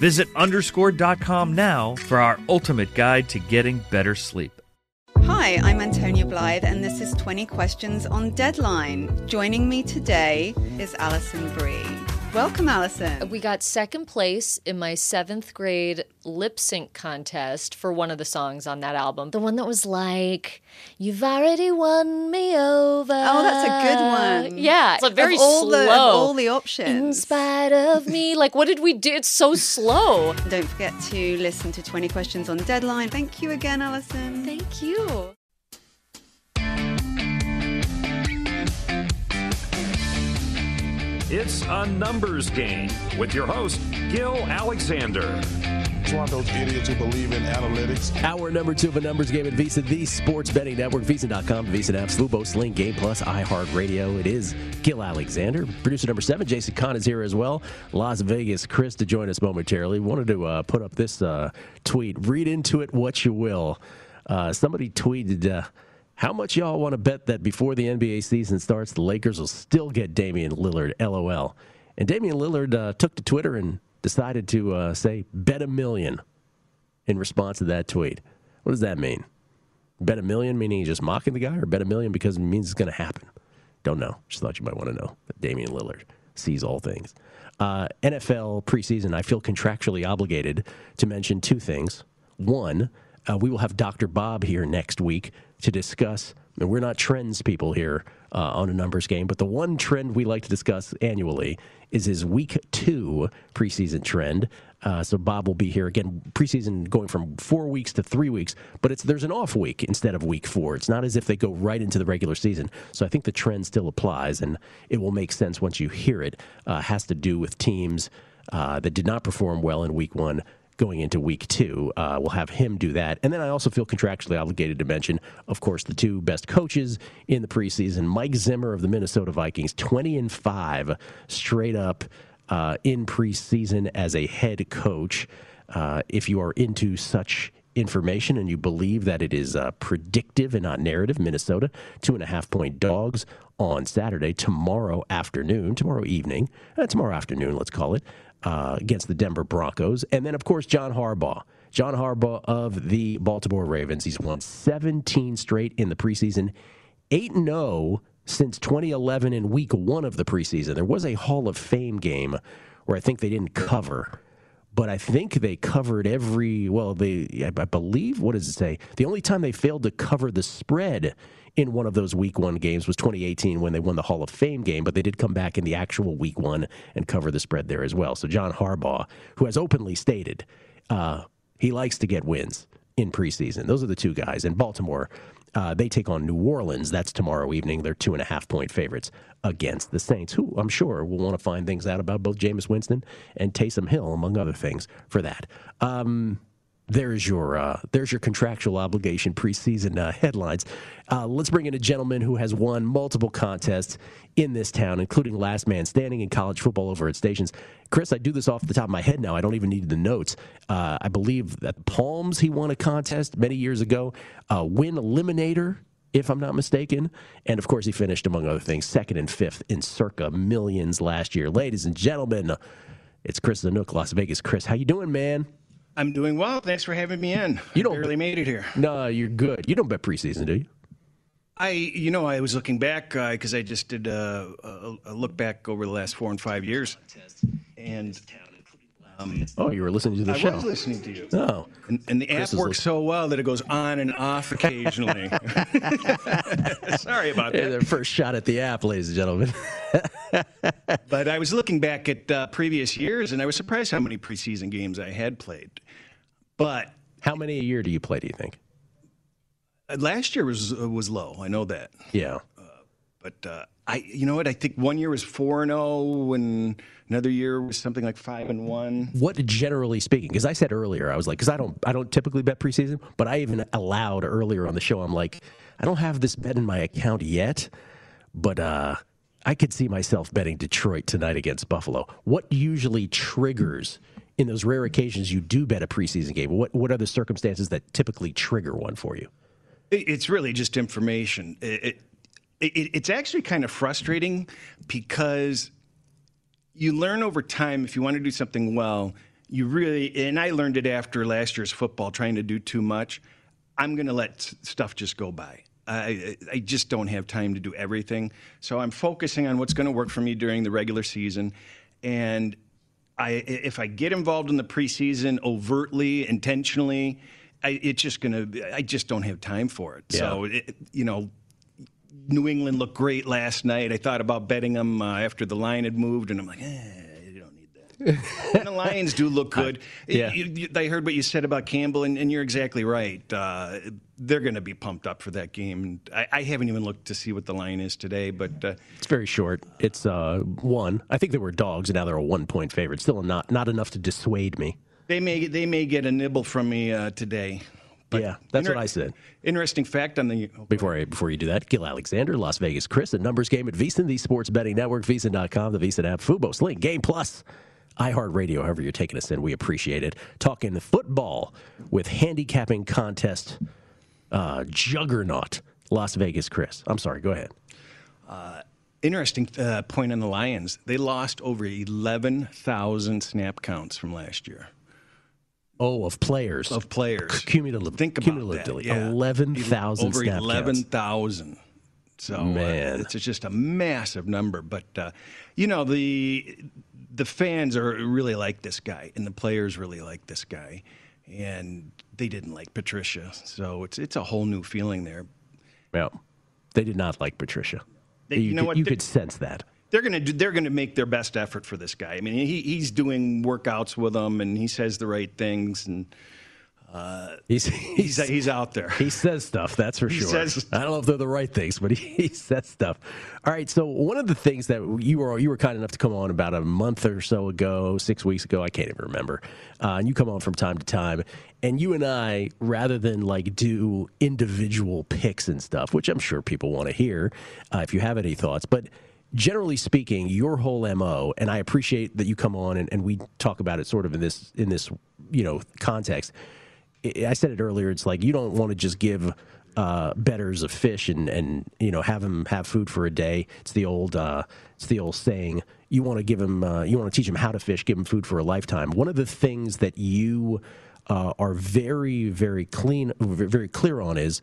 Visit underscore.com now for our ultimate guide to getting better sleep. Hi, I'm Antonia Blythe, and this is 20 Questions on Deadline. Joining me today is Alison Brie. Welcome, Alison. We got second place in my seventh grade lip sync contest for one of the songs on that album. The one that was like, You've already won me over. Oh, that's a good one. Yeah. It's a very of all slow. The, of all the options. In spite of me. Like, what did we do? It's so slow. Don't forget to listen to 20 Questions on Deadline. Thank you again, Alison. Thank you. It's a numbers game with your host, Gill Alexander. It's one of those idiots who believe in analytics. Hour number two of a numbers game at VSiN, the sports betting network, VSiN.com, VSiN app, Fubo, Sling, Game Plus, iHeartRadio. It is Gill Alexander. Producer number seven, Jason Kahn is here as well. Las Vegas, Chris to join us momentarily. Wanted to uh, put up this uh, tweet. Read into it what you will. Uh, somebody tweeted. Uh, how much y'all want to bet that before the NBA season starts, the Lakers will still get Damian Lillard? LOL. And Damian Lillard uh, took to Twitter and decided to uh, say, bet a million in response to that tweet. What does that mean? Bet a million meaning he's just mocking the guy, or bet a million because it means it's going to happen? Don't know. Just thought you might want to know that Damian Lillard sees all things. Uh, NFL preseason, I feel contractually obligated to mention two things. One, uh, we will have Dr. Bob here next week to discuss, and we're not trends people here uh, on a numbers game, but the one trend we like to discuss annually is his week two preseason trend. Uh, so Bob will be here again. Preseason going from four weeks to three weeks, but it's there's an off week instead of week four. It's not as if they go right into the regular season. So I think the trend still applies, and it will make sense once you hear it. Uh, has to do with teams uh, that did not perform well in week one going into week two. Uh, we'll have him do that. And then I also feel contractually obligated to mention, of course, the two best coaches in the preseason Mike Zimmer of the Minnesota Vikings, 20 and 5 straight up uh, in preseason as a head coach. Uh, if you are into such information and you believe that it is uh, predictive and not narrative, Minnesota, two and a half point dogs on Saturday, tomorrow afternoon, tomorrow evening, uh, tomorrow afternoon, let's call it, uh, against the Denver Broncos. And then, of course, John Harbaugh. John Harbaugh of the Baltimore Ravens. He's won 17 straight in the preseason, 8 0 since 2011 in week one of the preseason. There was a Hall of Fame game where I think they didn't cover. But I think they covered every, well, they, I believe, what does it say? The only time they failed to cover the spread in one of those week one games was 2018 when they won the Hall of Fame game, but they did come back in the actual week one and cover the spread there as well. So John Harbaugh, who has openly stated uh, he likes to get wins in preseason, those are the two guys. In Baltimore, uh, they take on New Orleans. That's tomorrow evening. They're two and a half point favorites against the Saints, who I'm sure will want to find things out about both Jameis Winston and Taysom Hill, among other things, for that. Um, there's your uh, there's your contractual obligation preseason uh, headlines. Uh, let's bring in a gentleman who has won multiple contests in this town, including Last Man Standing in college football over at stations. Chris, I do this off the top of my head now. I don't even need the notes. Uh, I believe that Palms he won a contest many years ago. Uh, win Eliminator if I'm not mistaken. And of course, he finished, among other things, second and fifth in circa millions last year. Ladies and gentlemen, it's Chris Nook, Las Vegas. Chris, how you doing, man? I'm doing well. Thanks for having me in. You don't barely made it here. No, you're good. You don't bet preseason, do you? I, you know, I was looking back because uh, I just did a, a, a, look back over the last four and five years, and um, oh, you were listening to the I show. I was listening to you. Oh, and, and the Chris app works listening. so well that it goes on and off occasionally. Sorry about that. Hey, first shot at the app, ladies and gentlemen. but I was looking back at uh, previous years, and I was surprised how many preseason games I had played. But how many a year do you play? Do you think? Uh, last year was uh, was low. I know that. Yeah. Uh, but uh, I, you know what? I think one year was four and zero, oh, and another year was something like five and one. What, generally speaking? Because I said earlier, I was like, because I don't, I don't typically bet preseason, but I even allowed earlier on the show. I'm like, I don't have this bet in my account yet, but uh, I could see myself betting Detroit tonight against Buffalo. What usually triggers? In those rare occasions you do bet a preseason game, what what are the circumstances that typically trigger one for you? It's really just information. It, it, it, it's actually kind of frustrating because you learn over time if you want to do something well, you really, and I learned it after last year's football, trying to do too much. I'm going to let stuff just go by. I, I just don't have time to do everything. So I'm focusing on what's going to work for me during the regular season. And I, if I get involved in the preseason overtly, intentionally, I, it's just going to, I just don't have time for it. Yeah. So, it, you know, New England looked great last night. I thought about betting them uh, after the line had moved, and I'm like, eh, you don't need that. and the Lions do look good. Uh, yeah. You, you, I heard what you said about Campbell, and, and you're exactly right. Uh, they're going to be pumped up for that game. I, I, haven't even looked to see what the line is today, but uh, it's very short. It's uh, one. I think they were dogs, and now they're a one point favorite. Still not not enough to dissuade me. They may they may get a nibble from me uh, today. But yeah, that's inter- what I said. Interesting fact on the. Okay. Before I, before you do that, Gill Alexander, Las Vegas Chris, a numbers game at VSiN, the sports betting network, VSiN.com, the VSiN app, Fubo, Sling, Game Plus, iHeartRadio, however you're taking us in. We appreciate it. Talking football with handicapping contest uh, juggernaut, Las Vegas Chris. I'm sorry, go ahead. Uh, interesting uh, point on the Lions. They lost over 11,000 snap counts from last year. Oh, of players. Of players. Cumulative, Think about cumulatively. that. Yeah. 11,000 Over 11,000. So Man. Uh, it's just a massive number. But, uh, you know, the the fans are really like this guy, and the players really like this guy. And they didn't like Patricia. So it's it's a whole new feeling there. Well, they did not like Patricia. They, you, you know could, what? You They- could sense that. they're gonna do, they're gonna make their best effort for this guy. I mean, he, he's doing workouts with them, and he says the right things, and uh, He's, he's he's out there. He says stuff, that's for He sure. says- I don't know if they're the right things, but he, he says stuff. All right, so one of the things that you were you were kind enough to come on about a month or so ago, six weeks ago, I can't even remember. Uh, and you come on from time to time, and you and I, rather than like do individual picks and stuff, which I'm sure people want to hear, uh, if you have any thoughts, but generally speaking, your whole mo, and I appreciate that you come on and, and we talk about it sort of in this in this you know context. I said it earlier. It's like you don't want to just give uh, betters a fish and and you know have them have food for a day. It's the old uh, it's the old saying. You want to give them uh, you want to teach them how to fish, give them food for a lifetime. One of the things that you uh, are very very clean very clear on is.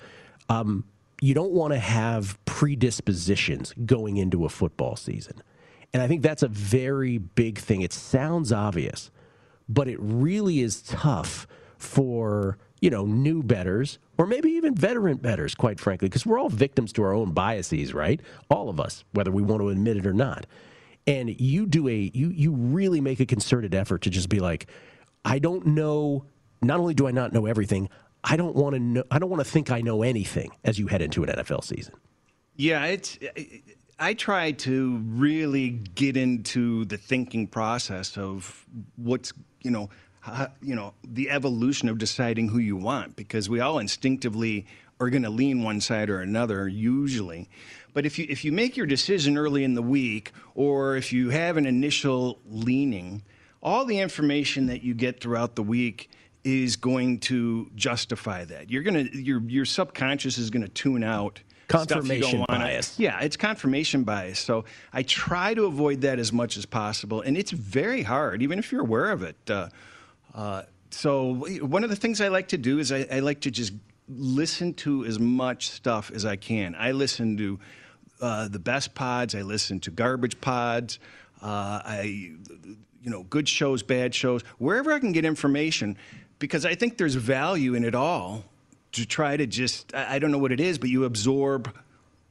Um, you don't want to have predispositions going into a football season. And I think that's a very big thing. It sounds obvious, but it really is tough for, you know, new betters or maybe even veteran betters, quite frankly, because we're all victims to our own biases, right? All of us, whether we want to admit it or not. And you do a you you really make a concerted effort to just be like, I don't know not only do I not know everything, I don't want to know I don't want to think I know anything as you head into an NFL season. Yeah, it's. I try to really get into the thinking process of what's you know you know, the evolution of deciding who you want because we all instinctively are going to lean one side or another usually. But if you if you make your decision early in the week, or if you have an initial leaning, all the information that you get throughout the week is going to justify that. You're gonna your your subconscious is going to tune out confirmation bias. Yeah, it's confirmation bias. So I try to avoid that as much as possible, and it's very hard, even if you're aware of it. Uh, uh, so one of the things I like to do is I, I, like to just listen to as much stuff as I can. I listen to uh, the best pods. I listen to garbage pods. Uh, I, you know, good shows, bad shows, wherever I can get information, because I think there's value in it all to try to just, I don't know what it is, but you absorb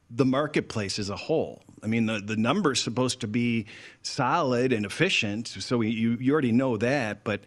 the marketplace as a whole. I mean, the, the number's supposed to be solid and efficient, so you, you already know that, but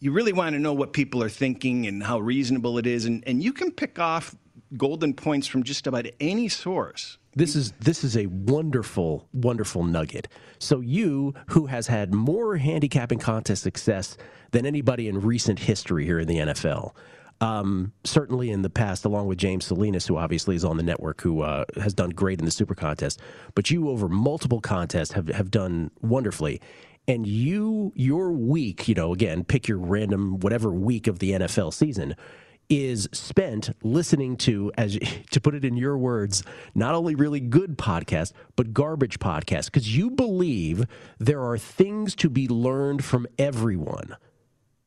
you really want to know what people are thinking and how reasonable it is. And, and you can pick off golden points from just about any source. This is this is a wonderful, wonderful nugget. So you, who has had more handicapping contest success than anybody in recent history here in the NFL, um, certainly in the past, along with James Salinas, who obviously is on the network, who uh, has done great in the Super Contest. But you, over multiple contests, have have done wonderfully. And you, your week, you know, again, pick your random whatever week of the NFL season is spent listening to, as to put it in your words, not only really good podcasts, but garbage podcasts, because you believe there are things to be learned from everyone.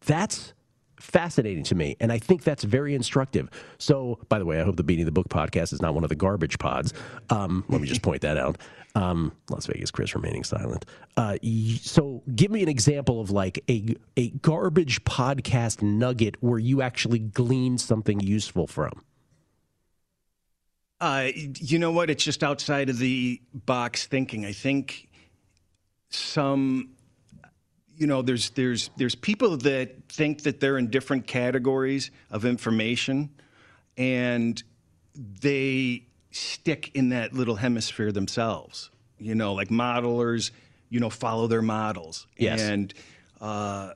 That's fascinating to me, and I think that's very instructive. So, by the way, I hope the Beating the Book podcast is not one of the garbage pods. Um, let me just point that out. Um, Las Vegas Chris remaining silent. Uh, so, give me an example of like a a garbage podcast nugget where you actually gleaned something useful from. Uh, you know what? It's just outside of the box thinking. I think some you know, there's there's there's people that think that they're in different categories of information, and they stick in that little hemisphere themselves. You know, like modelers, you know, follow their models. Yes. And uh,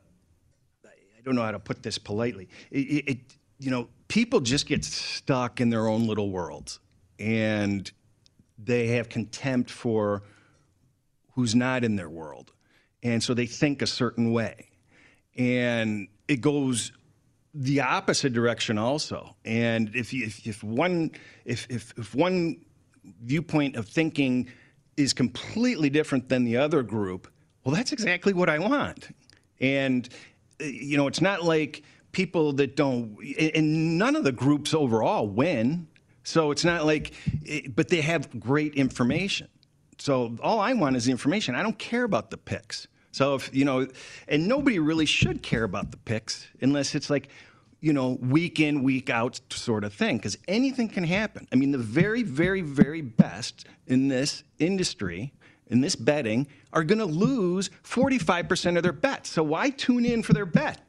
I don't know how to put this politely. It, it, you know, people just get stuck in their own little worlds, and they have contempt for who's not in their world and so they think a certain way. And it goes the opposite direction also. And if, if, if, one, if, if, if one viewpoint of thinking is completely different than the other group, well, that's exactly what I want. And, eh, you know, it's not like people that don't, and none of the groups overall win. So it's not like, eh, but they have great information. So all I want is the information. I don't care about the picks. So if you know, and nobody really should care about the picks unless it's like, you know, week in, week out sort of thing, because anything can happen. I mean, the very, very, very best in this industry, in this betting, are going to lose 45% of their bets. So why tune in for their bet?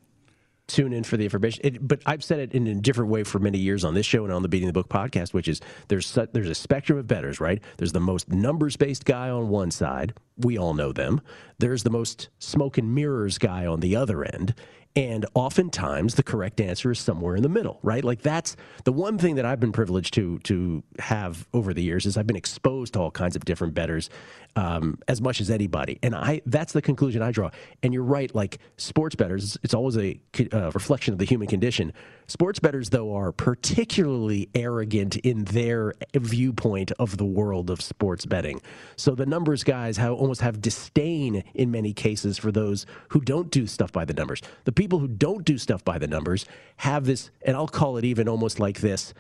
Tune in for the information. It, but I've said it in a different way for many years on this show and on the Beating the Book podcast, which is there's there's a spectrum of betters, right? There's the most numbers based guy on one side. We all know them. There's the most smoke and mirrors guy on the other end. And oftentimes the correct answer is somewhere in the middle, right? Like that's the one thing that I've been privileged to to have over the years is I've been exposed to all kinds of different betters um, as much as anybody, and I that's the conclusion I draw. And you're right, like sports betters, it's always a uh, reflection of the human condition. Sports betters, though, are particularly arrogant in their viewpoint of the world of sports betting. So the numbers guys have, almost have disdain in many cases for those who don't do stuff by the numbers. The people who don't do stuff by the numbers have this, and I'll call it even almost like this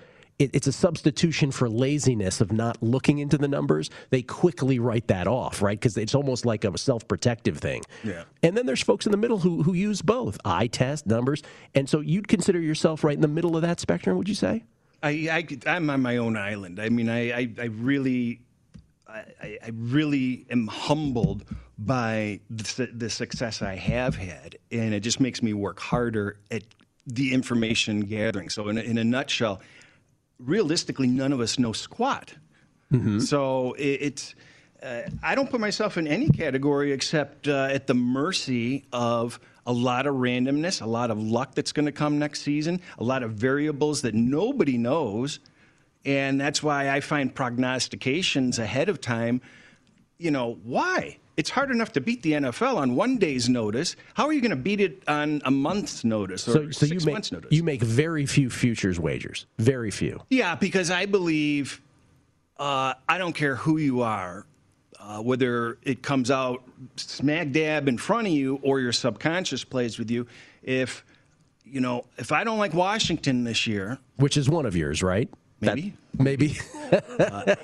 it, it's a substitution for laziness of not looking into the numbers. They quickly write that off, right? Because it's almost like a self protective thing. Yeah. And then there's folks in the middle who, who use both eye test, numbers. And so you'd consider yourself right in the middle of that spectrum, would you say? I, I, am on my own island. I mean, I, I, I really. I, I, really am humbled by the, the, success I have had, and it just makes me work harder at the information gathering. So, in a, in a nutshell, realistically, none of us know squat. Mm-hmm. So it, it's uh, I don't put myself in any category except uh, at the mercy of a lot of randomness, a lot of luck that's going to come next season, a lot of variables that nobody knows. And that's why I find prognostications ahead of time, you know, why? It's hard enough to beat the NFL on one day's notice. How are you going to beat it on a month's notice or So, so six you make months' notice? you make very few futures wagers, very few. Yeah, because I believe uh, I don't care who you are, uh, whether it comes out smack dab in front of you or your subconscious plays with you. If you know, if I don't like Washington this year, Which is one of yours, right? That- Maybe. maybe. uh,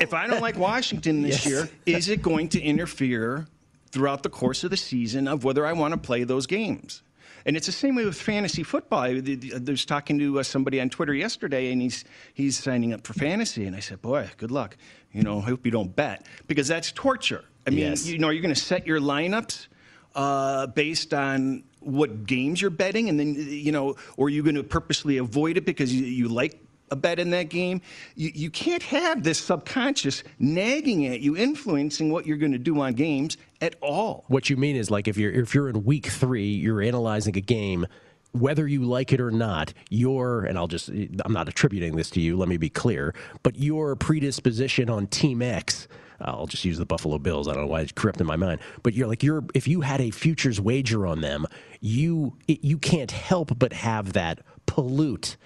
if I don't like Washington this Yes. year, is it going to interfere throughout the course of the season of whether I want to play those games? And it's the same way with fantasy football. I was talking to uh, somebody on Twitter yesterday, and he's he's signing up for fantasy, and I said, "Boy, good luck. You know, I hope you don't bet because that's torture. I mean, Yes. you know, you're going to set your lineups uh, based on what games you're betting, and then you know, or you're going to purposely avoid it because you, you like a bet in that game. You, you can't have this subconscious nagging at you, influencing what you're going to do on games at all. What you mean is like if you're if you're in week three, you're analyzing a game, whether you like it or not, your and I'll just I'm not attributing this to you. Let me be clear, but your predisposition on Team X. I'll just use the Buffalo Bills. I don't know why it's corrupt in my mind, but you're like you're if you had a futures wager on them, you it, you can't help but have that pollute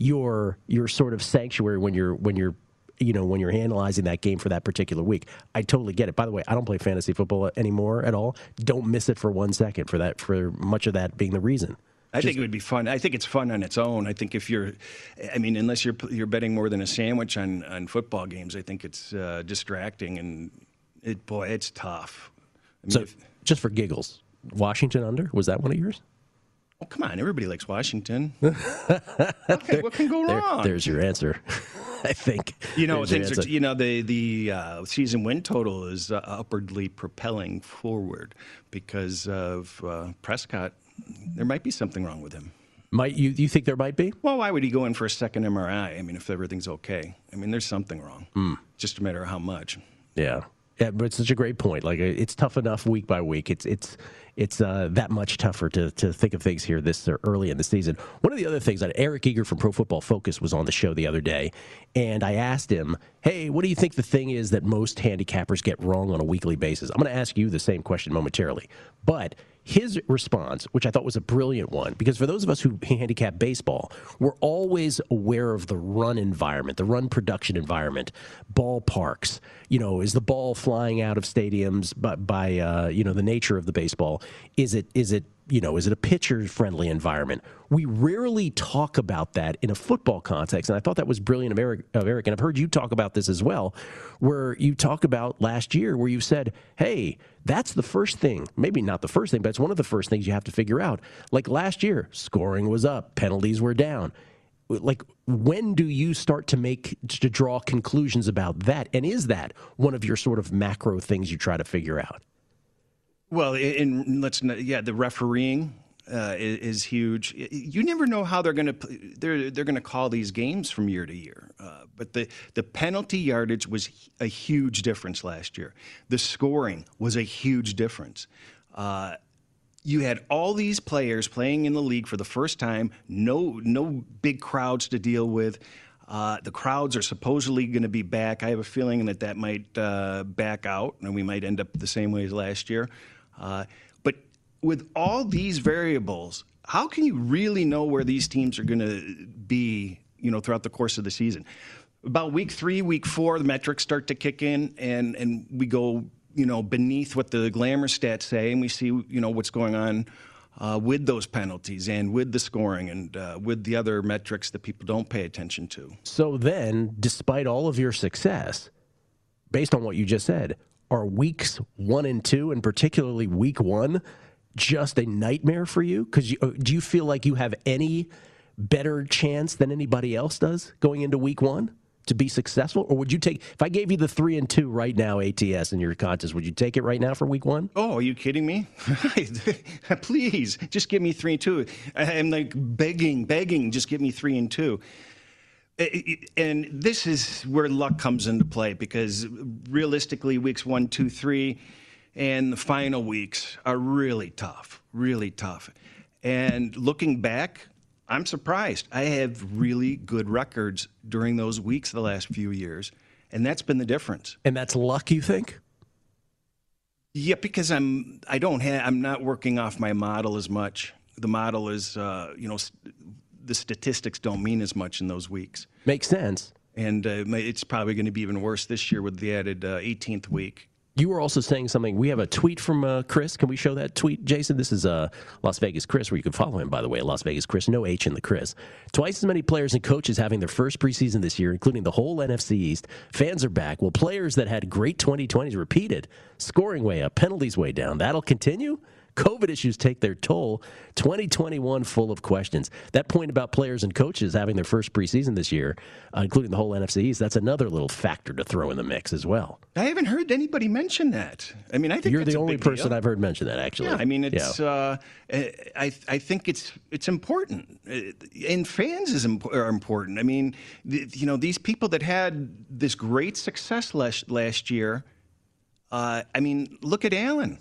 your your sort of sanctuary when you're when you're you know, when you're analyzing that game for that particular week. I totally get it. By the way, I don't play fantasy football anymore at all. Don't miss it for one second for that for much of that being the reason. I think it would be fun. I think it's fun on its own. I think if you're, I mean, unless you're you're betting more than a sandwich on on football games, I think it's uh, distracting and it boy, it's tough. I mean, So, if- just for giggles, Washington under was that one of yours? Oh, come on, everybody likes Washington. what, can, what can go There- wrong? there's your answer. I think You know, There's things are, you know, the the uh, season win total is uh, upwardly propelling forward because of uh, Prescott. There might be something wrong with him. Might you you think there might be? Well, why would he go in for a second MRI? I mean, if everything's okay. I mean, there's something wrong. Hmm. Just a matter of how much. Yeah. Yeah, but it's such a great point. Like it's tough enough week by week. It's it's it's uh, that much tougher to to think of things here this early in the season. One of the other things that Eric Eager from Pro Football Focus was on the show the other day, and I asked him, "Hey, what do you think the thing is that most handicappers get wrong on a weekly basis?" I'm going to ask you the same question momentarily, but his response, which I thought was a brilliant one, because for those of us who handicap baseball, we're always aware of the run environment, the run production environment, ballparks. You know, is the ball flying out of stadiums by, by uh, you know the nature of the baseball? Is it is it you know is it a pitcher friendly environment? We rarely talk about that in a football context, and I thought that was brilliant of Eric, of Eric. And I've heard you talk about this as well, where you talk about last year where you said, "Hey, that's the first thing. Maybe not the first thing, but it's one of the first things you have to figure out." Like last year, scoring was up, penalties were down like when do you start to make to draw conclusions about that and is that one of your sort of macro things you try to figure out Well, in let's yeah, the refereeing uh, is, is huge. You never know how they're going to they're they're going to call these games from year to year. Uh, but the the penalty yardage was a huge difference last year. The scoring was a huge difference. Uh, you had all these players playing in the league for the first time. No no big crowds to deal with. Uh, the crowds are supposedly going to be back. I have a feeling that that might uh, back out, and we might end up the same way as last year. Uh, but with all these variables, how can you really know where these teams are going to be, you know, throughout the course of the season? About week three, week four, the metrics start to kick in, and and we go, you know, beneath what the glamour stats say, and we see, you know, what's going on uh, with those penalties and with the scoring and uh, with the other metrics that people don't pay attention to. so then despite all of your success based on what you just said are weeks 1 and 2 and particularly week 1 just a nightmare for you cuz uh, do you feel like you have any better chance than anybody else does going into week 1 to be successful or would you take if I gave you the 3 and 2 right now ATS in your contest would you take it right now for week 1 Oh, are you kidding me? Please, just give me three and two. I'm like begging, begging, just give me three and two. And this is where luck comes into play because realistically, weeks one, two, three, and the final weeks are really tough, really tough. And looking back, I'm surprised. I have really good records during those weeks the last few years, and that's been the difference. And that's luck, you think? Yeah, because I'm I don't have I'm not working off my model as much. The model is uh, you know the statistics don't mean as much in those weeks. Makes sense. And uh, it's probably going to be even worse this year with the added uh, 18th week. You were also saying something. We have a tweet from uh, Chris. Can we show that tweet, Jason? This is uh, Las Vegas Chris, where you can follow him, by the way, Las Vegas Chris. No H in the Chris. Twice as many players and coaches having their first preseason this year, including the whole NFC East. Fans are back. Well, players that had great 2020s repeated. Scoring way up, penalties way down. That'll continue? COVID issues take their toll. 2021 full of questions. That point about players and coaches having their first preseason this year, uh, including the whole NFC East, that's another little factor to throw in the mix as well. I haven't heard anybody mention that. I mean, I think you're the only person deal. I've heard mention that. Actually, yeah. I mean, it's. Yeah. Uh, I I think it's it's important, and fans is imp- are important. I mean, you know, these people that had this great success last last year. Uh, I mean, look at Allen.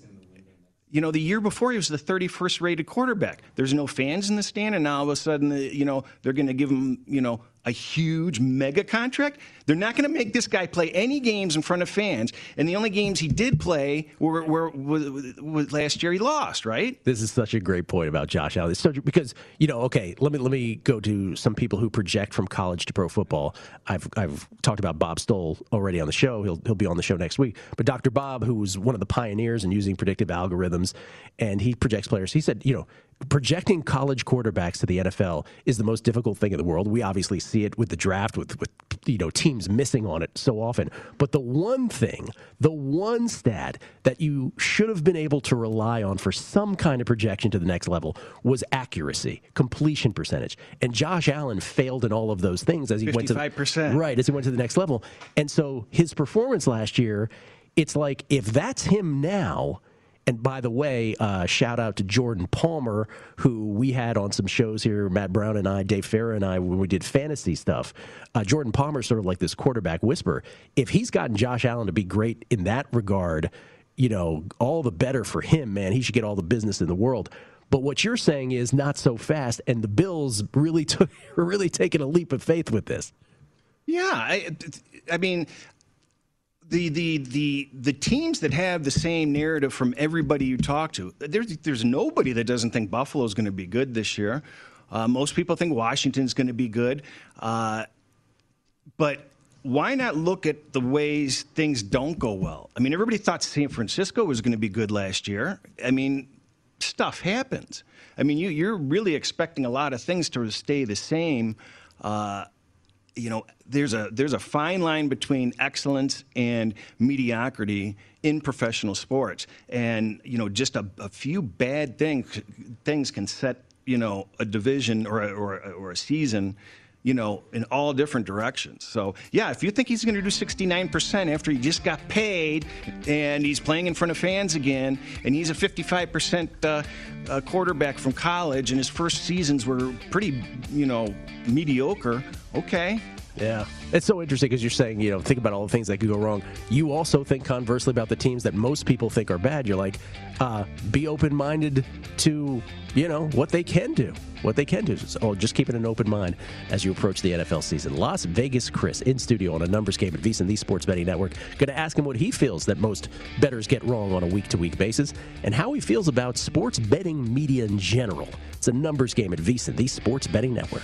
You know, the year before he was the 31st rated quarterback. There's no fans in the stand, and now all of a sudden, you know, they're going to give him, you know, a huge mega contract. They're not going to make this guy play any games in front of fans. And the only games he did play were, were, were, were last year he lost, right? This is such a great point about Josh Allen. So, because you know, okay, let me let me go to some people who project from college to pro football. I've I've talked about Bob Stoll already on the show. He'll he'll be on the show next week. But Dr. Bob, who was one of the pioneers in using predictive algorithms, and he projects players. He said, you know, projecting college quarterbacks to the NFL is the most difficult thing in the world. We obviously see it with the draft, with with you know teams missing on it so often. But the one thing, the one stat that you should have been able to rely on for some kind of projection to the next level was accuracy, completion percentage. And Josh Allen failed in all of those things as he went to the, right as he went to the next level. And so his performance last year, it's like if that's him now and by the way, uh, shout out to Jordan Palmer, who we had on some shows here, Matt Brown and I, Dave Farah and I, when we did fantasy stuff. Uh, Jordan Palmer sort of like this quarterback whisper. If he's gotten Josh Allen to be great in that regard, you know, all the better for him, man. He should get all the business in the world. But what you're saying is not so fast, and the Bills really took really taking a leap of faith with this. Yeah, I, I mean, the the the the teams that have the same narrative from everybody you talk to, there's there's nobody that doesn't think Buffalo's going to be good this year. Uh, most people think Washington's going to be good, uh, but why not look at the ways things don't go well? I mean, everybody thought San Francisco was going to be good last year. I mean, stuff happens. I mean, you, you're really expecting a lot of things to stay the same. Uh, you know, there's a there's a fine line between excellence and mediocrity in professional sports, and you know, just a, a few bad things things can set you know a division or a, or a, or a season you know, in all different directions. So, yeah, if you think he's going to do 69% after he just got paid and he's playing in front of fans again, and he's a 55% uh, uh, quarterback from college, and his first seasons were pretty, you know, mediocre, okay. Yeah. It's so interesting because you're saying, you know, think about all the things that could go wrong. You also think conversely about the teams that most people think are bad. You're like, uh, be open minded to, you know, what they can do. What they can do. So oh, just keeping an open mind as you approach the NFL season. Las Vegas Chris in studio on a numbers game at VSiN, the Sports Betting Network. Going to ask him what he feels that most bettors get wrong on a week to week basis and how he feels about sports betting media in general. It's a numbers game at VSiN, the Sports Betting Network.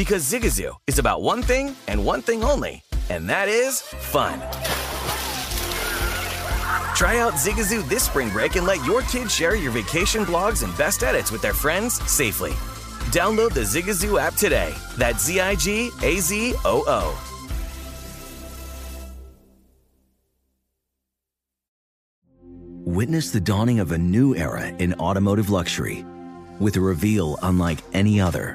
Because Zigazoo is about one thing and one thing only, and that is fun. Try out Zigazoo this spring break and let your kids share your vacation blogs and best edits with their friends safely. Download the Zigazoo app today. That's Z I G A Z O O. Witness the dawning of a new era in automotive luxury with a reveal unlike any other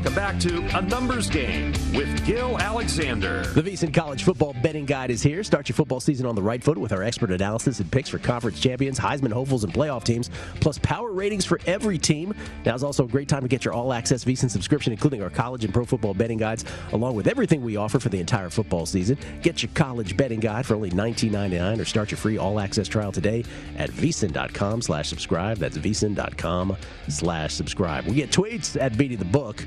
Welcome back to A Numbers Game with Gill Alexander. The VSiN College Football Betting Guide is here. Start your football season on the right foot with our expert analysis and picks for conference champions, Heisman hopefuls, and playoff teams, plus power ratings for every team. Now is also a great time to get your all-access VSiN subscription, including our college and pro football betting guides, along with everything we offer for the entire football season. Get your college betting guide for only $19.99 or start your free all-access trial today at vsin.com slash subscribe. That's vsin.com slash subscribe. We get tweets at Beating the Book.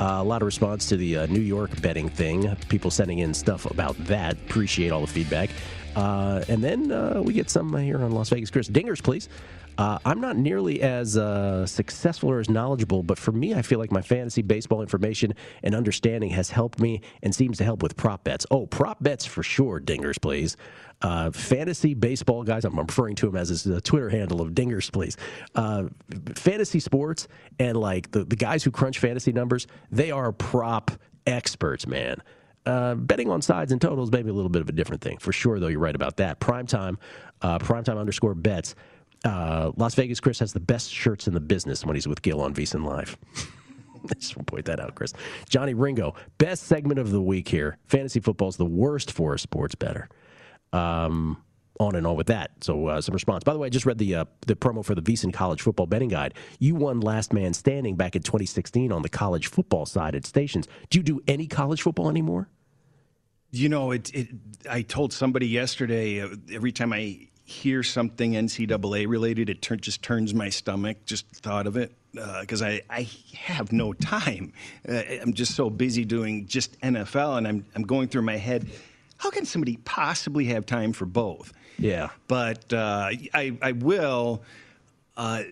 Uh, a lot of response to the uh, New York betting thing. People sending in stuff about that. Appreciate all the feedback. Uh, and then we get some here on Las Vegas. Chris Dingers, please. Uh, I'm not nearly as uh, successful or as knowledgeable, but for me, I feel like my fantasy baseball information and understanding has helped me and seems to help with prop bets. Oh, prop bets for sure, Dingers, please uh, fantasy baseball guys. I'm referring to him as his Twitter handle of Dingers, please. Fantasy sports and like the, the guys who crunch fantasy numbers, they are prop experts, man. Uh, betting on sides and totals maybe a little bit of a different thing for sure. Though you're right about that. Prime time, uh, prime time underscore bets. Uh, Las Vegas Chris has the best shirts in the business when he's with Gill on VSiN Live. I just want to point that out, Chris. Johnny Ringo, best segment of the week here. Fantasy football is the worst for a sports better um, on and on with that. So uh, some response. By the way, I just read the uh, the promo for the VSiN College Football Betting Guide. You won Last Man Standing back in 2016 on the college football side at stations. Do you do any college football anymore? You know, it. it I told somebody yesterday. Uh, every time I hear something NCAA related, it just turns my stomach. Just thought of it because uh, I, I have no time. Uh, I'm just so busy doing just NFL, and I'm I'm going through my head how can somebody possibly have time for both? Yeah. But uh, I, I will. Uh,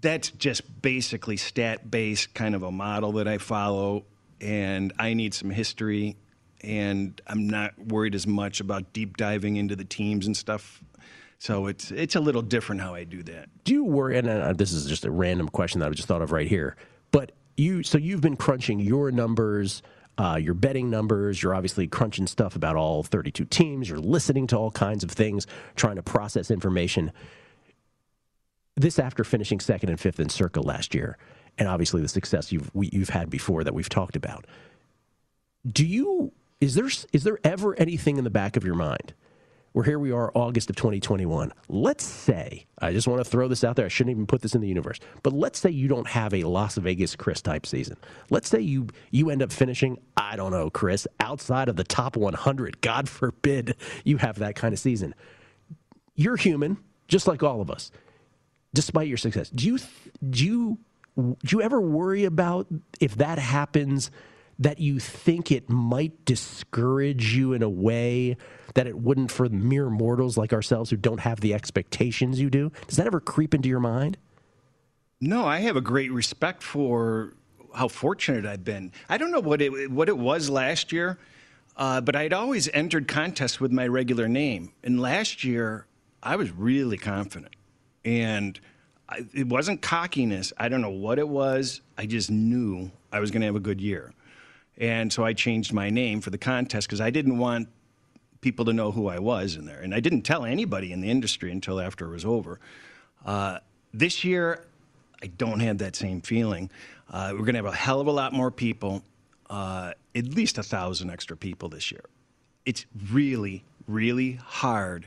that's just basically stat based kind of a model that I follow, and I need some history, and I'm not worried as much about deep diving into the teams and stuff. So it's it's a little different how I do that. Do you worry? And uh, this is just a random question that I just thought of right here. But you, so you've been crunching your numbers uh, your betting numbers. You're obviously crunching stuff about all 32 teams. You're listening to all kinds of things, trying to process information. This after finishing second and fifth in Circa last year, and obviously the success you've we, you've had before that we've talked about. Do you is there is there ever anything in the back of your mind? Where here we are, August of 2021. Let's say, I just want to throw this out there. I shouldn't even put this in the universe. But let's say you don't have a Las Vegas Chris type season. Let's say you you end up finishing, I don't know, Chris, outside of the top 100. God forbid you have that kind of season. You're human, just like all of us. Despite your success, do you do you do you ever worry about if that happens? That you think it might discourage you in a way that it wouldn't for mere mortals like ourselves who don't have the expectations you do? Does that ever creep into your mind? No, I have a great respect for how fortunate I've been. I don't know what it what it was last year, uh, but I'd always entered contests with my regular name, and last year I was really confident, and I, it wasn't cockiness. I don't know what it was. I just knew I was going to have a good year. And so I changed my name for the contest because I didn't want people to know who I was in there. And I didn't tell anybody in the industry until after it was over. Uh, this year, I don't have that same feeling. Uh, we're going to have a hell of a lot more people, uh, at least a thousand extra people this year. It's really, really hard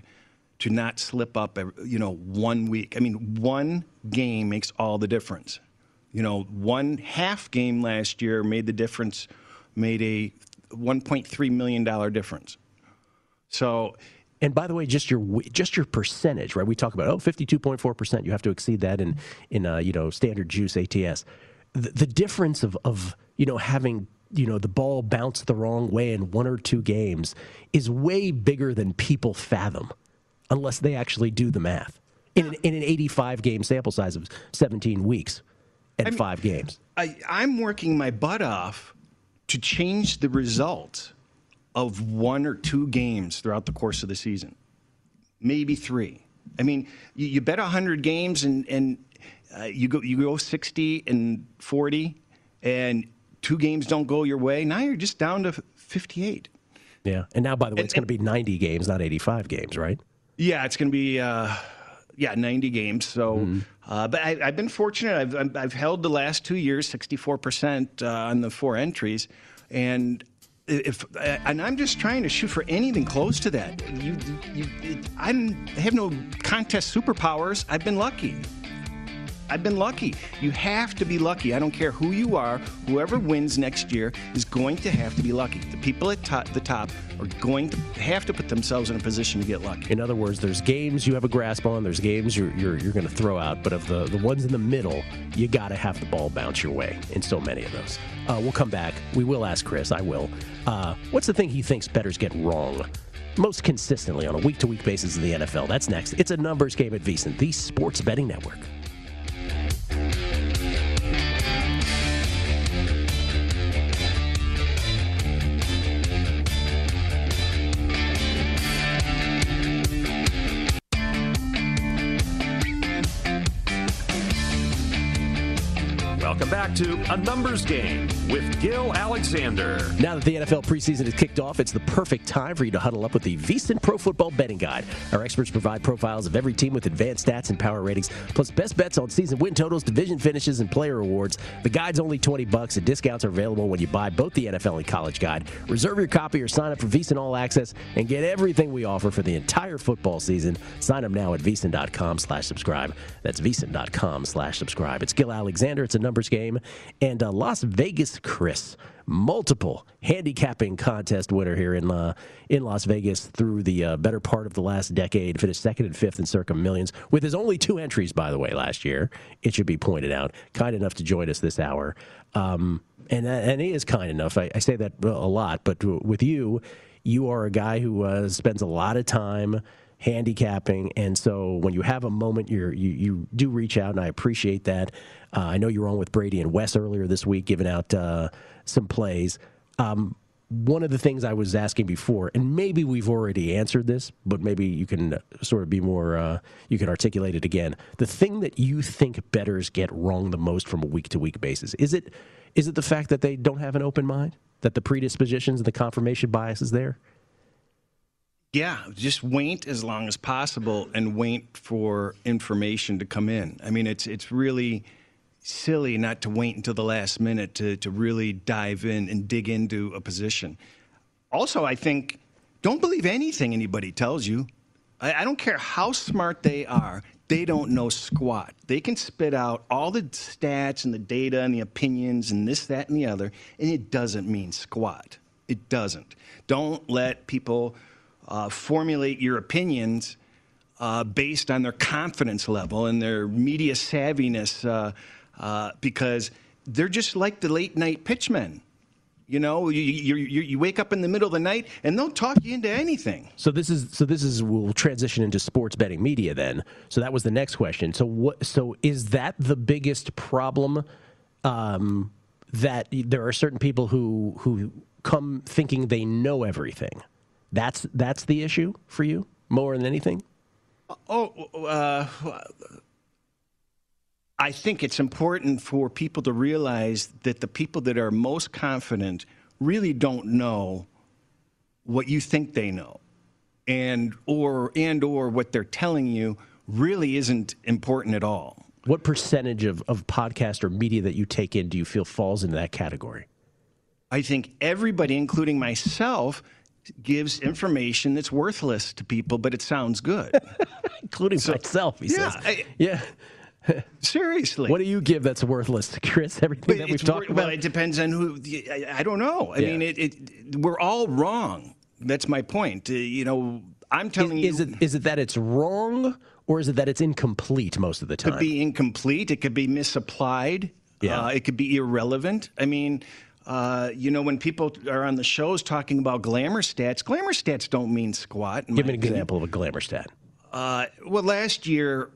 to not slip up, you know, one week. I mean, one game makes all the difference. You know, one half game last year made the difference made a 1.3 million dollar difference. So and by the way, just your just your percentage, right? We talk about oh, 52.4 percent. You have to exceed that in in uh, you know standard juice ATS. The, the, difference of of you know having you know the ball bounce the wrong way in one or two games is way bigger than people fathom, unless they actually do the math in an, in an 85 game sample size of 17 weeks and I mean, five games. I, I'm working my butt off to change the result of one or two games throughout the course of the season, maybe three. I mean, you, you bet 100 games and, and uh, you, go, you go 60 and 40, and two games don't go your way. Now you're just down to 58. Yeah. And now, by the way, and, it's going to be 90 games, not 85 games, right? Yeah, it's going to be. Uh, yeah, 90 games. So, mm-hmm. Uh, but I, have been fortunate. I've, I've held the last two years 64% uh, on the four entries. And if and I'm just trying to shoot for anything close to that. You, you, I have no contest superpowers. I've been lucky. I've been lucky. You have to be lucky. I don't care who you are. Whoever wins next year is going to have to be lucky. The people at top, the top are going to have to put themselves in a position to get lucky. In other words, there's games you have a grasp on. There's games you're you're, you're going to throw out. But of the the ones in the middle, you got to have the ball bounce your way. In so many of those, uh, we'll come back. We will ask Chris. I will. Uh, what's the thing he thinks betters get wrong? Most consistently on a week to week basis in the NFL. That's next. It's a numbers game at VSiN, the sports betting network. Bye. Welcome back to A Numbers Game with Gill Alexander. Now that the NFL preseason has kicked off, it's the perfect time for you to huddle up with the VSiN Pro Football Betting Guide. Our experts provide profiles of every team with advanced stats and power ratings, plus best bets on season win totals, division finishes, and player awards. The guide's only 20 bucks, and discounts are available when you buy both the NFL and college guide. Reserve your copy or sign up for VSiN All Access and get everything we offer for the entire football season. Sign up now at VSiN.com slash subscribe. That's VSiN.com slash subscribe. It's Gill Alexander. It's a numbers game. And uh, Las Vegas Chris, multiple handicapping contest winner here in uh, in Las Vegas through the uh, better part of the last decade. Finished second and fifth in Circa Millions with his only two entries, by the way, last year. It should be pointed out. Kind enough to join us this hour, um, and uh, and he is kind enough. I, I, say that a lot, but with you, you are a guy who uh, spends a lot of time handicapping. And so when you have a moment, you you do reach out, and I appreciate that. Uh, I know you were on with Brady and Wes earlier this week, giving out uh, some plays. Um, one of the things I was asking before, and maybe we've already answered this, but maybe you can sort of be more, uh, you can articulate it again. The thing that you think betters get wrong the most from a week to week basis is it is it the fact that they don't have an open mind? That the predispositions and the confirmation bias is there? Yeah, just wait as long as possible and wait for information to come in. I mean, it's it's really silly not to wait until the last minute to, to really dive in and dig into a position. Also, I think don't believe anything anybody tells you. I, I don't care how smart they are, they don't know squat. They can spit out all the stats and the data and the opinions and this, that, and the other, and it doesn't mean squat. It doesn't. Don't let people uh, formulate your opinions uh, based on their confidence level and their media savviness uh, uh because they're just like the late night pitchmen. You know, you, you, you, you, wake up in the middle of the night and they'll talk you into anything. So this is so this is we'll transition into sports betting media then. So that was the next question. So what? So is that the biggest problem? Um, that there are certain people who who come thinking they know everything. That's that's the issue for you more than anything. Oh, uh, I think it's important for people to realize that the people that are most confident really don't know what you think they know and or and or what they're telling you really isn't important at all. What percentage of, of podcast or media that you take in do you feel falls into that category? I think everybody, including myself, gives information that's worthless to people, but it sounds good. including so, myself, he yeah, says. I, yeah. Seriously. What do you give that's worthless, to Chris? Everything that we've talked about? Well, it depends on who. I, I don't know. I yeah. mean, it, it, we're all wrong. That's my point. Uh, you know, I'm telling is, you. Is it, is it that it's wrong or is it that it's incomplete most of the time? It could be incomplete. It could be misapplied. Yeah. Uh, it could be irrelevant. I mean, uh, you know, when people are on the shows talking about glamour stats, glamour stats don't mean squat. Give me an example of a glamour stat. Uh, well, last year,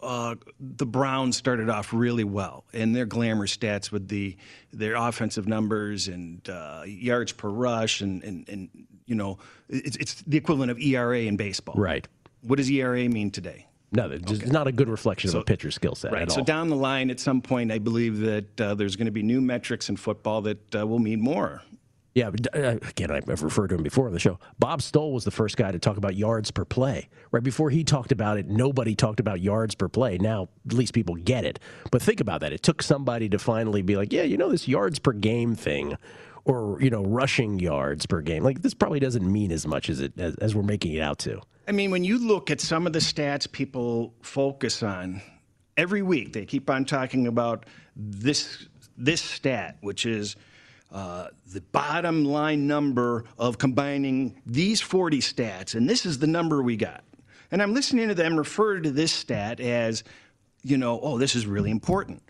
uh, the Browns started off really well, and their glamour stats with the their offensive numbers and uh, yards per rush, and, and, and you know, it's, it's the equivalent of ERA in baseball. Right. What does ERA mean today? No, it's okay. not a good reflection so, of a pitcher's skill set. Right. so down the line, at some point, I believe that uh, there's going to be new metrics in football that uh, will mean more. Yeah, uh, again, I've referred to him before on the show. Bob Stoll was the first guy to talk about yards per play. Right before he talked about it, nobody talked about yards per play. Now, at least people get it. But think about that. It took somebody to finally be like, yeah, you know, this yards per game thing or, you know, rushing yards per game. Like, this probably doesn't mean as much as, it, as, as we're making it out to. I mean, when you look at some of the stats people focus on, every week they keep on talking about this, this stat, which is – uh, the bottom line number of combining these 40 stats, and this is the number we got. And I'm listening to them refer to this stat as, you know, oh, this is really important.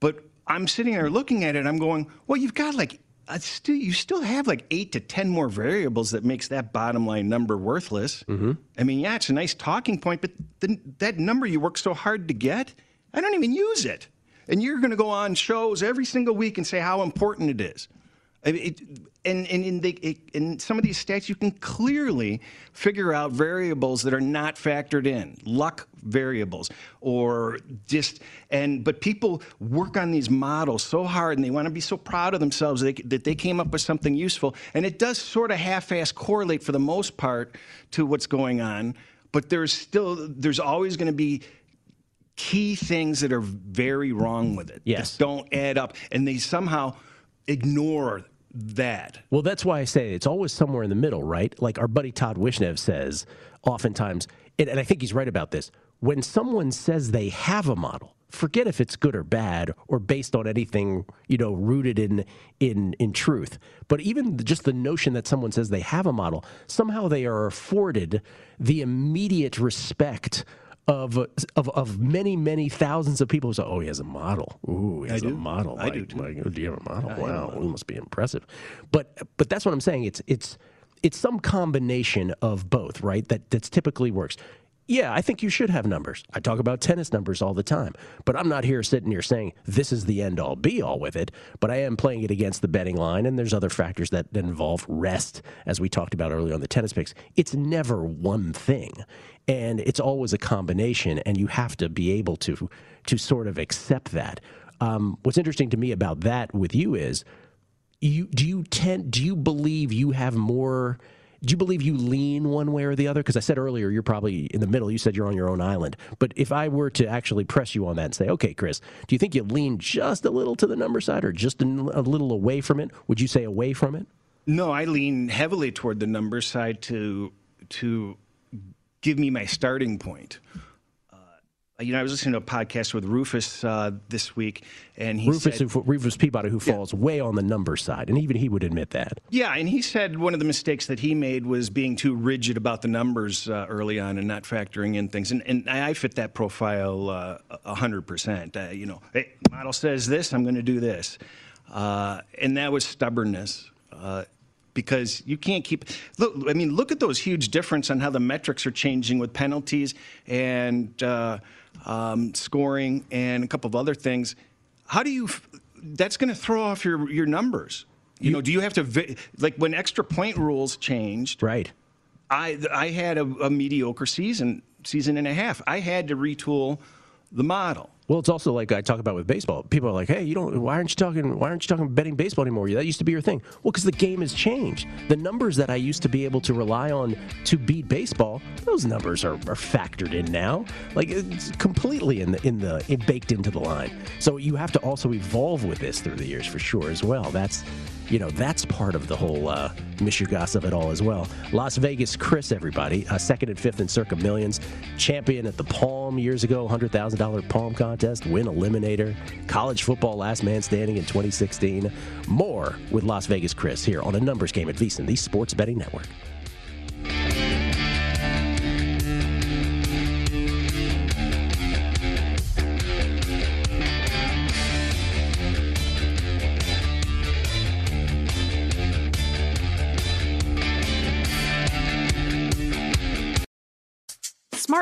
But I'm sitting there looking at it, I'm going, well, you've got like, still, you still have like eight to 10 more variables that makes that bottom line number worthless. Mm-hmm. I mean, yeah, it's a nice talking point, but the, that number you work so hard to get, I don't even use it and you're going to go on shows every single week and say how important it is. It, and, and in, the, it, in some of these stats, you can clearly figure out variables that are not factored in, luck variables, or just and. But people work on these models so hard, and they want to be so proud of themselves that they, that they came up with something useful. And it does sort of half-ass correlate for the most part to what's going on. But there's still there's always going to be key things that are very wrong with it. Yes. don't add up, and they somehow ignore that. Well, that's why I say it's always somewhere in the middle, right? Like our buddy Todd Wishnev says oftentimes, and, and I think he's right about this. When someone says they have a model, forget if it's good or bad or based on anything you know rooted in in in truth but even just the notion that someone says they have a model somehow they are afforded the immediate respect of, of of many many thousands of people who say, "Oh, he has a model. Ooh, he has a model. I do. Too. Oh, do you have a model? wow, it must be impressive." But but that's what I'm saying. It's it's it's some combination of both, right? That that's typically works. Yeah, I think you should have numbers. I talk about tennis numbers all the time, but I'm not here sitting here saying this is the end all be all with it. But I am playing it against the betting line, and there's other factors that, involve rest, as we talked about earlier on the tennis picks. It's never one thing and it's always a combination, and you have to be able to to sort of accept that. Um, what's interesting to me about that with you is you do you tend do you believe you have more do you believe you lean one way or the other? Because i said earlier you're probably in the middle. You said you're on your own island. But if i were to actually press you on that and say okay chris do you think you lean just a little to the number side or just a, little away from it? Would you say away from it? No i lean heavily toward the number side to to give me my starting point you know, I was listening to a podcast with Rufus uh, this week, and he Rufus, said, Rufus Peabody, who falls yeah. way on the number side, and even he would admit that. Yeah, and he said one of the mistakes that he made was being too rigid about the numbers uh, early on and not factoring in things. And, and I fit that profile uh, hundred percent. Uh, you know, hey, model says this, I'm going to do this, uh, and that was stubbornness uh, because you can't keep look i mean look at those huge difference on how the metrics are changing with penalties and uh, um, scoring, and a couple of other things. How do you? That's going to throw off your your numbers. You, you know, do you have to like when extra point rules changed? Right. I I had a, a mediocre season, season and a half. I had to retool the model. Well, it's also like I talk about with baseball. People are like, "Hey, you don't. Why aren't you talking? Why aren't you talking betting baseball anymore? That used to be your thing." Well, because the game has changed. The numbers that I used to be able to rely on to beat baseball, those numbers are, are factored in now. Like it's completely in the in the baked into the line. So you have to also evolve with this through the years for sure as well. That's you know, that's part of the whole uh, Mishigas of it all as well. Las Vegas Chris, everybody, uh, second and fifth in Circa Millions, champion at the Palm years ago, $100,000 Palm contest, win eliminator, college football last man standing in 2016. More with Las Vegas Chris here on a numbers game at VSiN, the Sports Betting Network.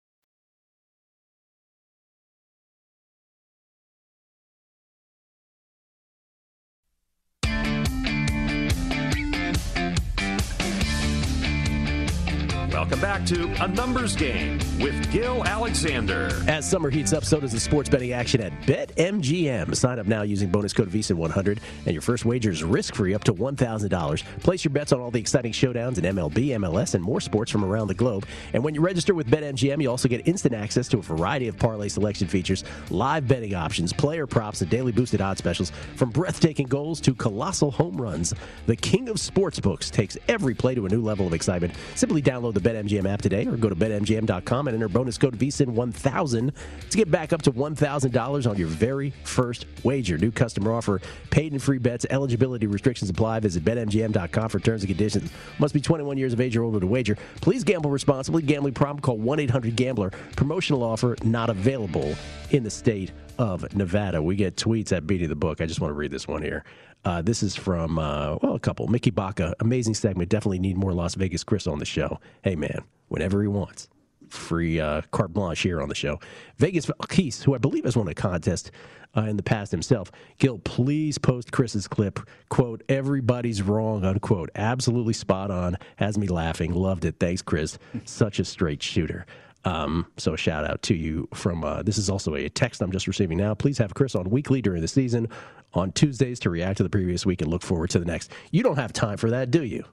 Welcome back to A Numbers Game with Gill Alexander. As summer heats up, so does the sports betting action at BetMGM. Sign up now using bonus code VSIN100, and your first wager is risk free up to $1,000. Place your bets on all the exciting showdowns in MLB, MLS, and more sports from around the globe. And when you register with BetMGM, you also get instant access to a variety of parlay selection features, live betting options, player props, and daily boosted odds specials from breathtaking goals to colossal home runs. The king of sportsbooks takes every play to a new level of excitement. Simply download the BetMGM app today or go to betmgm.com and enter bonus code VSIN1000 to get back up to $1,000 on your very first wager. New customer offer, paid and free bets, eligibility restrictions apply. Visit betmgm.com for terms and conditions. Must be 21 years of age or older to wager. Please gamble responsibly. Gambling problem, call 1 800 Gambler. Promotional offer not available in the state of Nevada. We get tweets at Beating the Book. I just want to read this one here. Uh, this is from, uh, well, a couple. Mickey Baca, amazing segment. Definitely need more Las Vegas Chris on the show. Hey, man, whenever he wants. Free uh, carte blanche here on the show. Vegas Keys, who I believe has won a contest uh, in the past himself. Gill, please post Chris's clip. Quote, everybody's wrong, unquote. Absolutely spot on. Has me laughing. Loved it. Thanks, Chris. Such a straight shooter. Um, so a shout out to you from uh, this is also a text I'm just receiving now. Please have Chris on weekly during the season on Tuesdays to react to the previous week and look forward to the next. You don't have time for that, do you?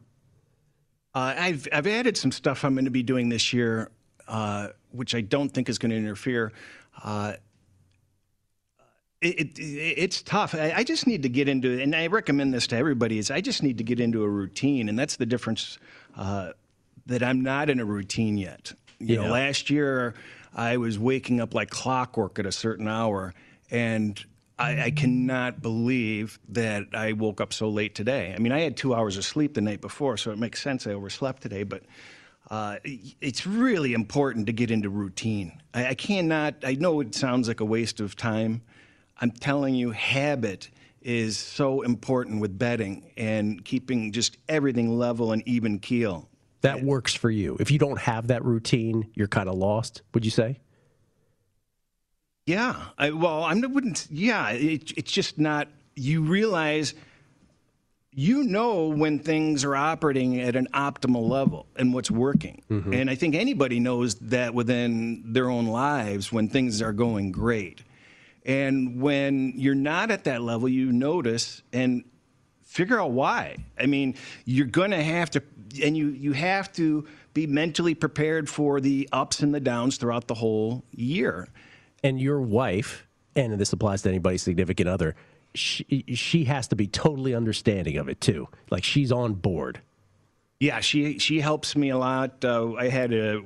Uh, I've I've added some stuff I'm going to be doing this year, uh, which I don't think is going to interfere. Uh, it, it, it's tough. I, I, just need to get into, and I recommend this to everybody. Is I just need to get into a routine, and that's the difference. Uh, that I'm not in a routine yet. You yeah. know, last year I was waking up like clockwork at a certain hour, and I, I, cannot believe that I woke up so late today. I mean, I had two hours of sleep the night before, so it makes sense I overslept today. But uh, it's really important to get into routine. I, I cannot. I know it sounds like a waste of time. I'm telling you, habit is so important with betting and keeping just everything level and even keel that works for you. If you don't have that routine, you're kind of lost. Would you say? Yeah. I, well, I wouldn't. Yeah. It, it's just not. You realize. You know when things are operating at an optimal level and what's working. Mm-hmm. And I think anybody knows that within their own lives when things are going great. And when you're not at that level, you notice and figure out why. I mean, you're going to have to and you you have to be mentally prepared for the ups and the downs throughout the whole year. And your wife, and this applies to anybody significant other, she she has to be totally understanding of it too. Like she's on board. Yeah, she she helps me a lot. Uh, I had a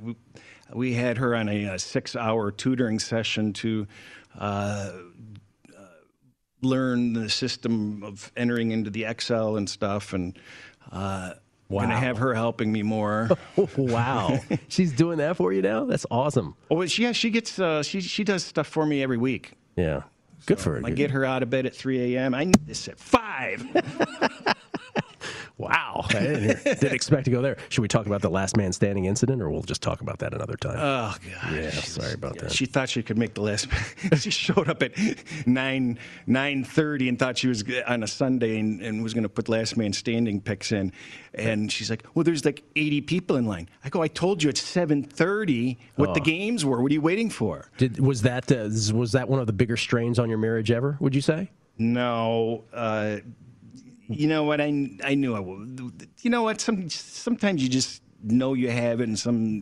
we had her on a, a six hour tutoring session to. Uh, uh, learn the system of entering into the Excel and stuff, and uh, Wow. Going to have her helping me more. wow. She's doing that for you now? That's awesome. Oh, she yeah, she gets uh, she she does stuff for me every week. Yeah. Good for her. I get her out of bed at 3 a.m. I need this at 5. Wow. I didn't, didn't, expect to go there. Should we talk about the last man standing incident or we'll just talk about that another time? Oh, God. Yeah, sorry about yeah, that. She thought she could make the last She showed up at 9 9.30 and thought she was on a Sunday and, and was going to put last man standing picks in. And she's like, well, there's like 80 people in line. I go, I told you at 7.30 what oh. the games were. What are you waiting for? Did, was, that, uh, was that one of the bigger strains on your marriage ever, would you say? No, uh, you know what? I I knew I would. You know what? Some sometimes you just know you have it, and some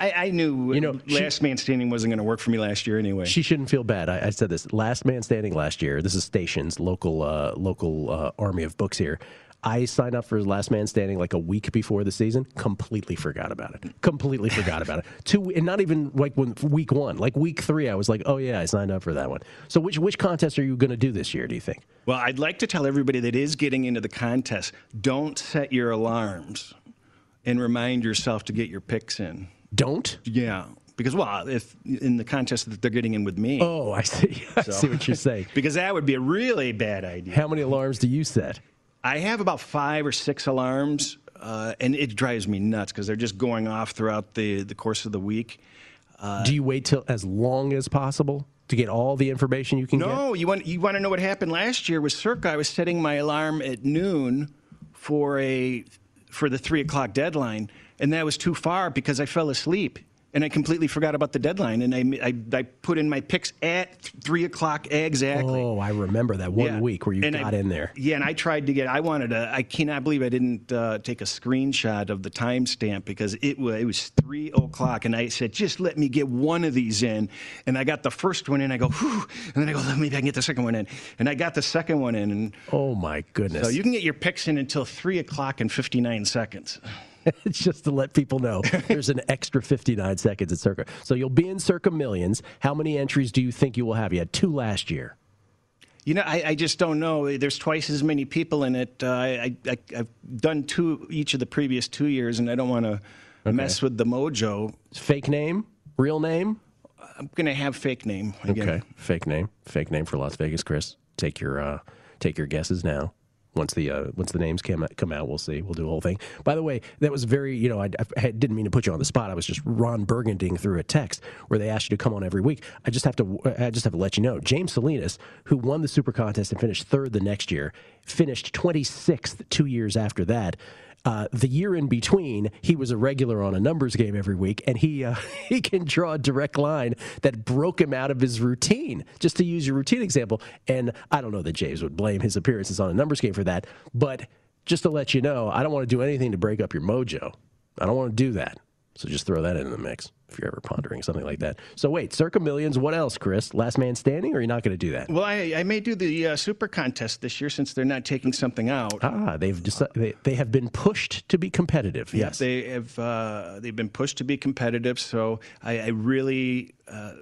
I, I knew. You know, last she, man standing wasn't going to work for me last year anyway. She shouldn't feel bad. I, I, said this. Last man standing last year. This is Stations, local uh, local uh, army of books here. I signed up for Last Man Standing like a week before the season. Completely forgot about it. Completely forgot about it. Two, and not even like when week one, like week three, I was like, oh yeah, I signed up for that one. So which which contest are you going to do this year? Do you think? Well, I'd like to tell everybody that is getting into the contest: don't set your alarms, and remind yourself to get your picks in. Don't. Yeah. Because well, if in the contest that they're getting in with me. Oh, I see. I so, see what you're saying. because that would be a really bad idea. How many alarms do you set? I have about five or six alarms, uh, and it drives me nuts because they're just going off throughout the, the course of the week. Uh, Do you wait till as long as possible to get all the information you can no, get? No, you want you want to know what happened last year with Circa. I was setting my alarm at noon for a for the three o'clock deadline, and that was too far because I fell asleep and I completely forgot about the deadline, and I, I, I put in my picks at three o'clock exactly. Oh, I remember that one Yeah. week where you And got I- in there. Yeah, and I tried to get. I wanted to. I cannot believe I didn't uh, take a screenshot of the timestamp because it was it was three o'clock, and I said, just let me get one of these in, and I got the first one in. I go, Whew, and then I go, maybe I can get the second one in, and I got the second one in, and oh my goodness! So you can get your picks in until three o'clock and fifty nine seconds. It's just to let people know there's an extra 59 seconds at Circa. So you'll be in Circa Millions. How many entries do you think you will have? You had two last year. You know, I, I just don't know. There's twice as many people in it. Uh, I, I, I've done two each of the previous two years, and I don't want to mess with the mojo. Fake name, real name. I'm gonna have fake name. Again. Okay, fake name, fake name for Las Vegas, Chris. Take your uh, take your guesses now. Once the uh, once the names come out, come out, we'll see. We'll do the whole thing. By the way, that was very you know I, I didn't mean to put you on the spot. I was just Ron Burgunding through a text where they asked you to come on every week. I just have to I just have to let you know James Salinas, who won the Super Contest and finished third the next year, finished 26th two years after that. Uh, the year in between, he was a regular on a numbers game every week, and he uh, he can draw a direct line that broke him out of his routine. Just to use your routine example, and I don't know that James would blame his appearances on a numbers game for that, but just to let you know, I don't want to do anything to break up your mojo. I don't want to do that. So just throw that in the mix if you're ever pondering something like that. So wait, circa millions. What else, Chris? Last man standing, or are you not going to do that? Well, I, I may do the uh, super contest this year since they're not taking something out. Ah, they've deci- they, they have been pushed to be competitive. Yes. they have. Uh, they've been pushed to be competitive. So I, I really uh,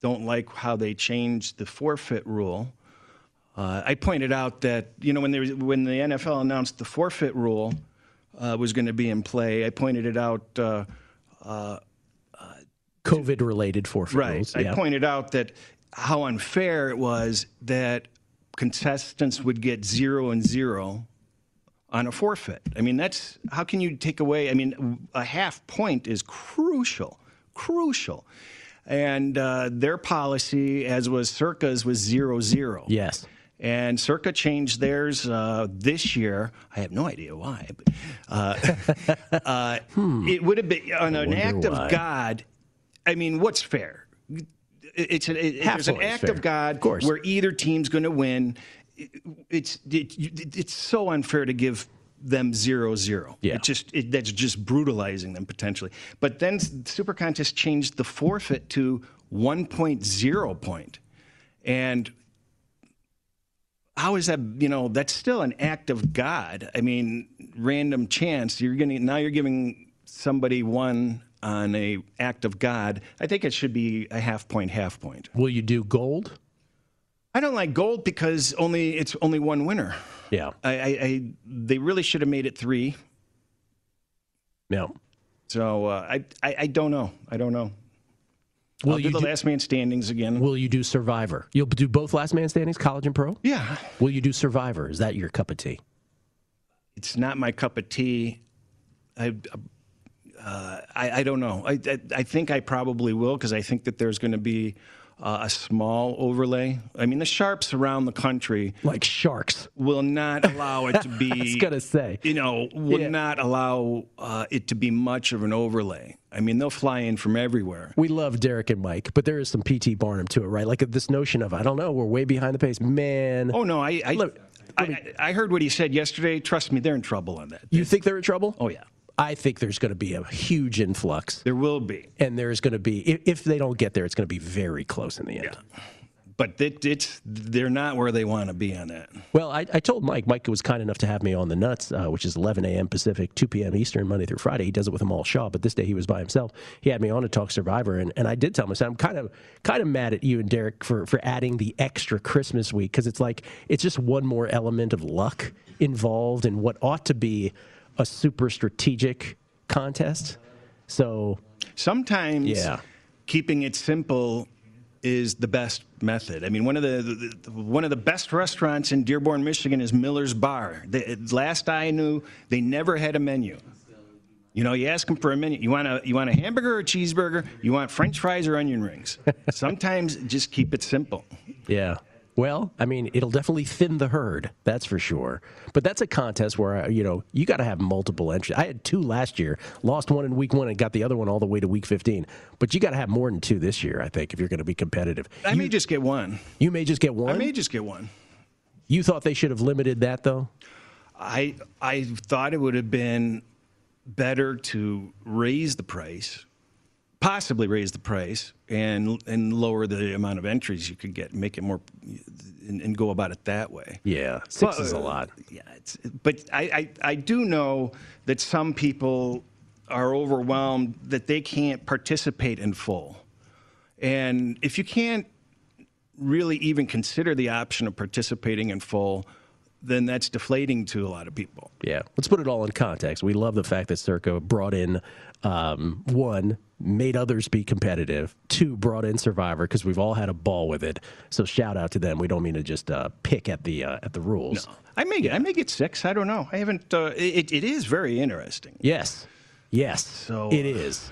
don't like how they changed the forfeit rule. Uh, I pointed out that you know when there was, when the NFL announced the forfeit rule uh, was going to be in play, I pointed it out. Uh, uh, COVID related forfeit right. rules. I pointed out that how unfair it was that contestants would get zero and zero on a forfeit. I mean, that's how can you take away? I mean, a half point is crucial, crucial. And uh, their policy, as was Circa's, was zero zero. Yes. And Circa changed theirs uh, this year. I have no idea why, but uh, uh, it would have been on an act why. of God. I mean, what's fair? It's an, it, there's an act fair. of God Of course. where either team's going to win. It- It's it, it's so unfair to give them zero zero. Yeah. It just it, that's just brutalizing them potentially. But then Super Contest changed the forfeit to 1.0 point, and how is that? You know, that's still an act of God. I mean, random chance. You're gonna now you're giving somebody one on a act of God. I think it should be a half point, half point. Will you do gold? I don't like gold because only it's only one winner. Yeah. I, I, I they really should have made it three. Yeah. So uh, I, I I don't know. I don't know. Will I'll do you the do- last man standings again. Will you do Survivor? You'll do both last man standings, college and pro? Yeah. Will you do Survivor? Is that your cup of tea? It's not my cup of tea. I, uh, I, I don't know. I, I, I think I probably will because I think that there's going to be uh, a small overlay. I mean, the sharps around the country, like sharks, will not allow it to be. I was gonna say. you know, will Yeah. not allow uh, it to be much of an overlay. I mean, they'll fly in from everywhere. We love Derek and Mike, but there is some PT Barnum to it, right? Like this notion of I don't know, we're way behind the pace, man. Oh no, I I, I, I heard what he said yesterday. Trust me, they're in trouble on that. You think they're in trouble? Oh yeah. I think there's going to be a huge influx. There will be. And there's going to be, if, if they don't get there, it's going to be very close in the end. Yeah. But it, it's they're not where they want to be on that. Well, I, I told Mike, Mike was kind enough to have me on the Nuts, uh, which is 11 a.m. Pacific, 2 p.m. Eastern, Monday through Friday. He does it with Amal Shaw, but this day he was by himself. He had me on to talk Survivor, and, and I did tell him, I said, I'm kind of kind of mad at you and Derek for, for adding the extra Christmas week because it's like, it's just one more element of luck involved in what ought to be a super strategic contest. So, Sometimes Yeah. keeping it simple is the best method. I mean, one of the, the, one of the best restaurants in Dearborn, Michigan is Miller's Bar. The, last I knew, they never had a menu. You know, you ask them for a menu. You want a you want a hamburger or a cheeseburger? You want French fries or onion rings? Sometimes just keep it simple. yeah. Well, I mean, it'll definitely thin the herd, that's for sure. But that's a contest where, uh, you know, you got to have multiple entries. I had two last year, lost one in week one and got the other one all the way to week 15. But you got to have more than two this year, I think, if you're going to be competitive. I you, may just get one. You may just get one? I may just get one. You thought they should have limited that, though? I, I thought it would have been better to raise the price possibly raise the price and and lower the amount of entries you could get, make it more, and, and go about it that way. Yeah, six but, is a lot. Yeah, but I, I I do know that some people are overwhelmed that they can't participate in full, and if you can't really even consider the option of participating in full then that's deflating to a lot of people. Yeah, let's put it all in context. We love the fact that Circa brought in um, one made others be competitive. Two, brought in Survivor because we've all had a ball with it. So shout out to them. We don't mean to just uh, pick at the uh, at the rules. No. I may get I may get six. I don't know. I haven't. Uh, it, it is very interesting. Yes, yes. So it is.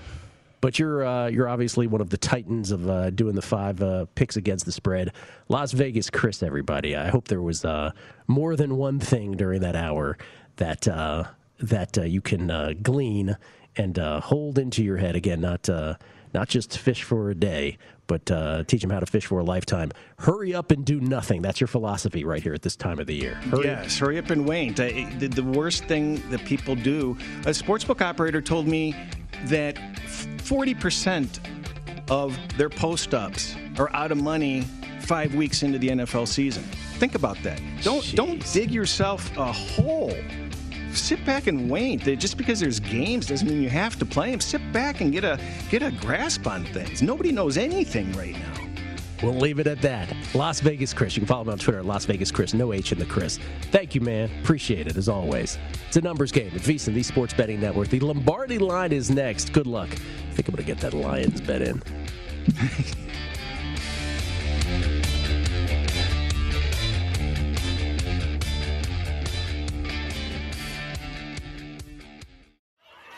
But you're uh, you're obviously one of the titans of uh, doing the five uh, picks against the spread. Las Vegas, Chris. Everybody, I hope there was uh, more than one thing during that hour that uh, that uh, you can glean and hold into your head again, not not just fish for a day, but uh, teach them how to fish for a lifetime. Hurry up and do nothing. That's your philosophy right here at this time of the year. Hurry yes, hurry up and wait. The, the worst thing that people do, a sportsbook operator told me that 40% of their post ups are out of money five weeks into the NFL season. Think about that. Don't Jeez. don't dig yourself a hole sit back and wait. Just because there's games doesn't mean you have to play them. Sit back and get a get a grasp on things. Nobody knows anything right now. We'll leave it at that. Las Vegas Chris. You can follow me on Twitter at Las Vegas Chris. No H in the Chris. Thank you, man. Appreciate it as always. It's a numbers game at VSiN, the Sports Betting Network. The Lombardi line is next. Good luck. I think I'm going to get that Lions bet in.